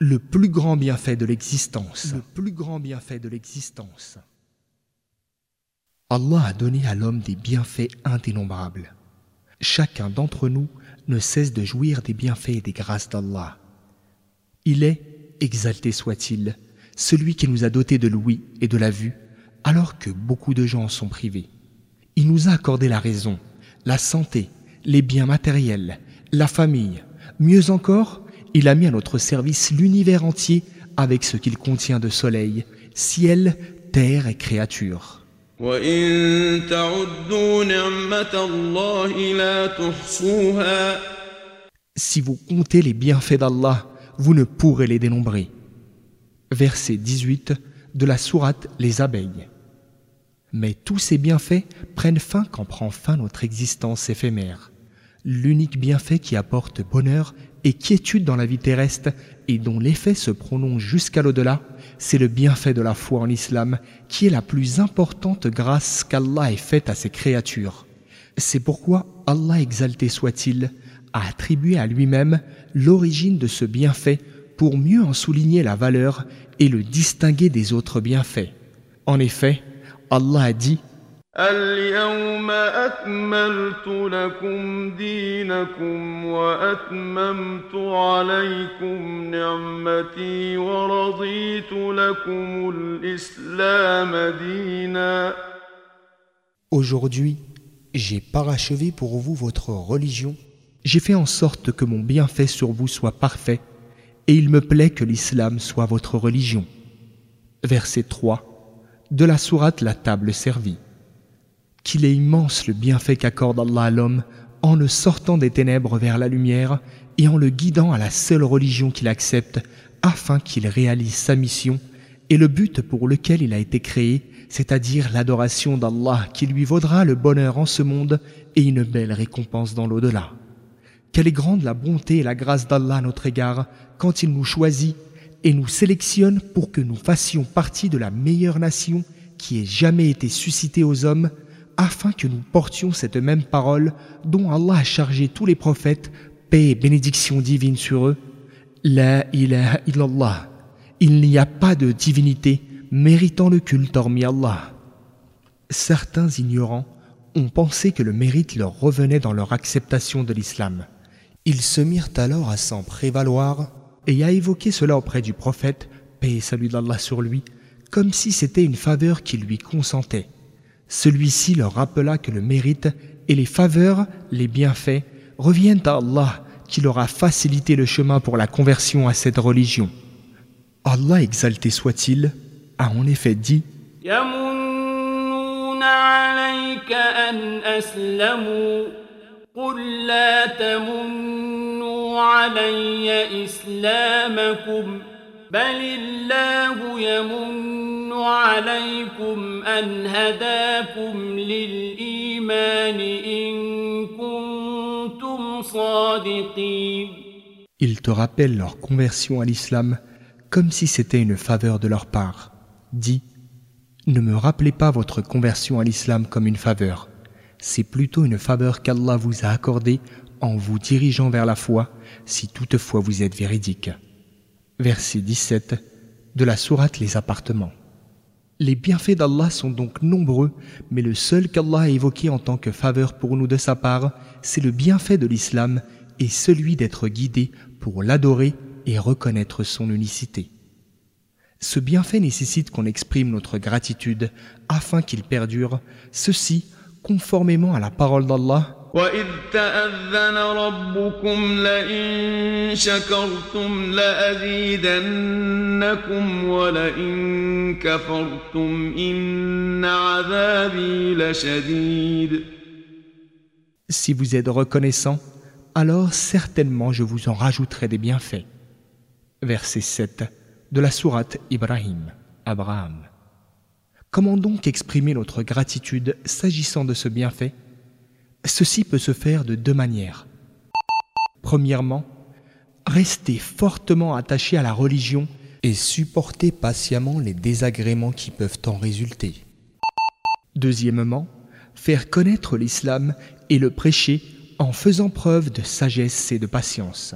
Le plus grand bienfait de l'existence. Le plus grand bienfait de l'existence. Allah a donné à l'homme des bienfaits indénombrables. Chacun d'entre nous ne cesse de jouir des bienfaits et des grâces d'Allah. Il est, exalté soit-il, celui qui nous a dotés de l'ouïe et de la vue, alors que beaucoup de gens en sont privés. Il nous a accordé la raison, la santé, les biens matériels, la famille. Mieux encore, il a mis à notre service l'univers entier avec ce qu'il contient de soleil, ciel, terre et créatures. Si vous comptez les bienfaits d'Allah, vous ne pourrez les dénombrer. Verset 18 de la sourate Les abeilles. Mais tous ces bienfaits prennent fin quand prend fin notre existence éphémère. L'unique bienfait qui apporte bonheur et quiétude dans la vie terrestre et dont l'effet se prolonge jusqu'à l'au-delà, c'est le bienfait de la foi en l'islam qui est la plus importante grâce qu'Allah ait faite à ses créatures. C'est pourquoi Allah exalté soit-il a attribué à lui-même l'origine de ce bienfait pour mieux en souligner la valeur et le distinguer des autres bienfaits. En effet, Allah a dit Aujourd'hui, j'ai parachevé pour vous votre religion. J'ai fait en sorte que mon bienfait sur vous soit parfait, et il me plaît que l'islam soit votre religion. Verset 3 de la sourate La table servie. Qu'il est immense le bienfait qu'accorde Allah à l'homme en le sortant des ténèbres vers la lumière et en le guidant à la seule religion qu'il accepte afin qu'il réalise sa mission et le but pour lequel il a été créé, c'est-à-dire l'adoration d'Allah qui lui vaudra le bonheur en ce monde et une belle récompense dans l'au-delà. Quelle est grande la bonté et la grâce d'Allah à notre égard quand il nous choisit et nous sélectionne pour que nous fassions partie de la meilleure nation qui ait jamais été suscitée aux hommes, afin que nous portions cette même parole dont Allah a chargé tous les prophètes, paix et bénédiction divine sur eux. La ilaha illallah. Il n'y a pas de divinité méritant le culte hormis Allah. Certains ignorants ont pensé que le mérite leur revenait dans leur acceptation de l'islam. Ils se mirent alors à s'en prévaloir et a évoqué cela auprès du prophète, paix et salut d'Allah sur lui, comme si c'était une faveur qui lui consentait. Celui-ci leur rappela que le mérite et les faveurs, les bienfaits, reviennent à Allah qui leur a facilité le chemin pour la conversion à cette religion. Allah exalté soit-il, a en effet dit ils te rappellent leur conversion à l'islam comme si c'était une faveur de leur part. Dis, ne me rappelez pas votre conversion à l'islam comme une faveur. C'est plutôt une faveur qu'Allah vous a accordée en vous dirigeant vers la foi, si toutefois vous êtes véridique. Verset 17 de la sourate Les appartements. Les bienfaits d'Allah sont donc nombreux, mais le seul qu'Allah a évoqué en tant que faveur pour nous de sa part, c'est le bienfait de l'islam et celui d'être guidé pour l'adorer et reconnaître son unicité. Ce bienfait nécessite qu'on exprime notre gratitude afin qu'il perdure, ceci conformément à la parole d'Allah Si vous êtes reconnaissant, alors certainement je vous en rajouterai des bienfaits. Verset 7 de la sourate Ibrahim, Abraham. Comment donc exprimer notre gratitude s'agissant de ce bienfait? Ceci peut se faire de deux manières. Premièrement, rester fortement attaché à la religion et supporter patiemment les désagréments qui peuvent en résulter. Deuxièmement, faire connaître l'islam et le prêcher en faisant preuve de sagesse et de patience.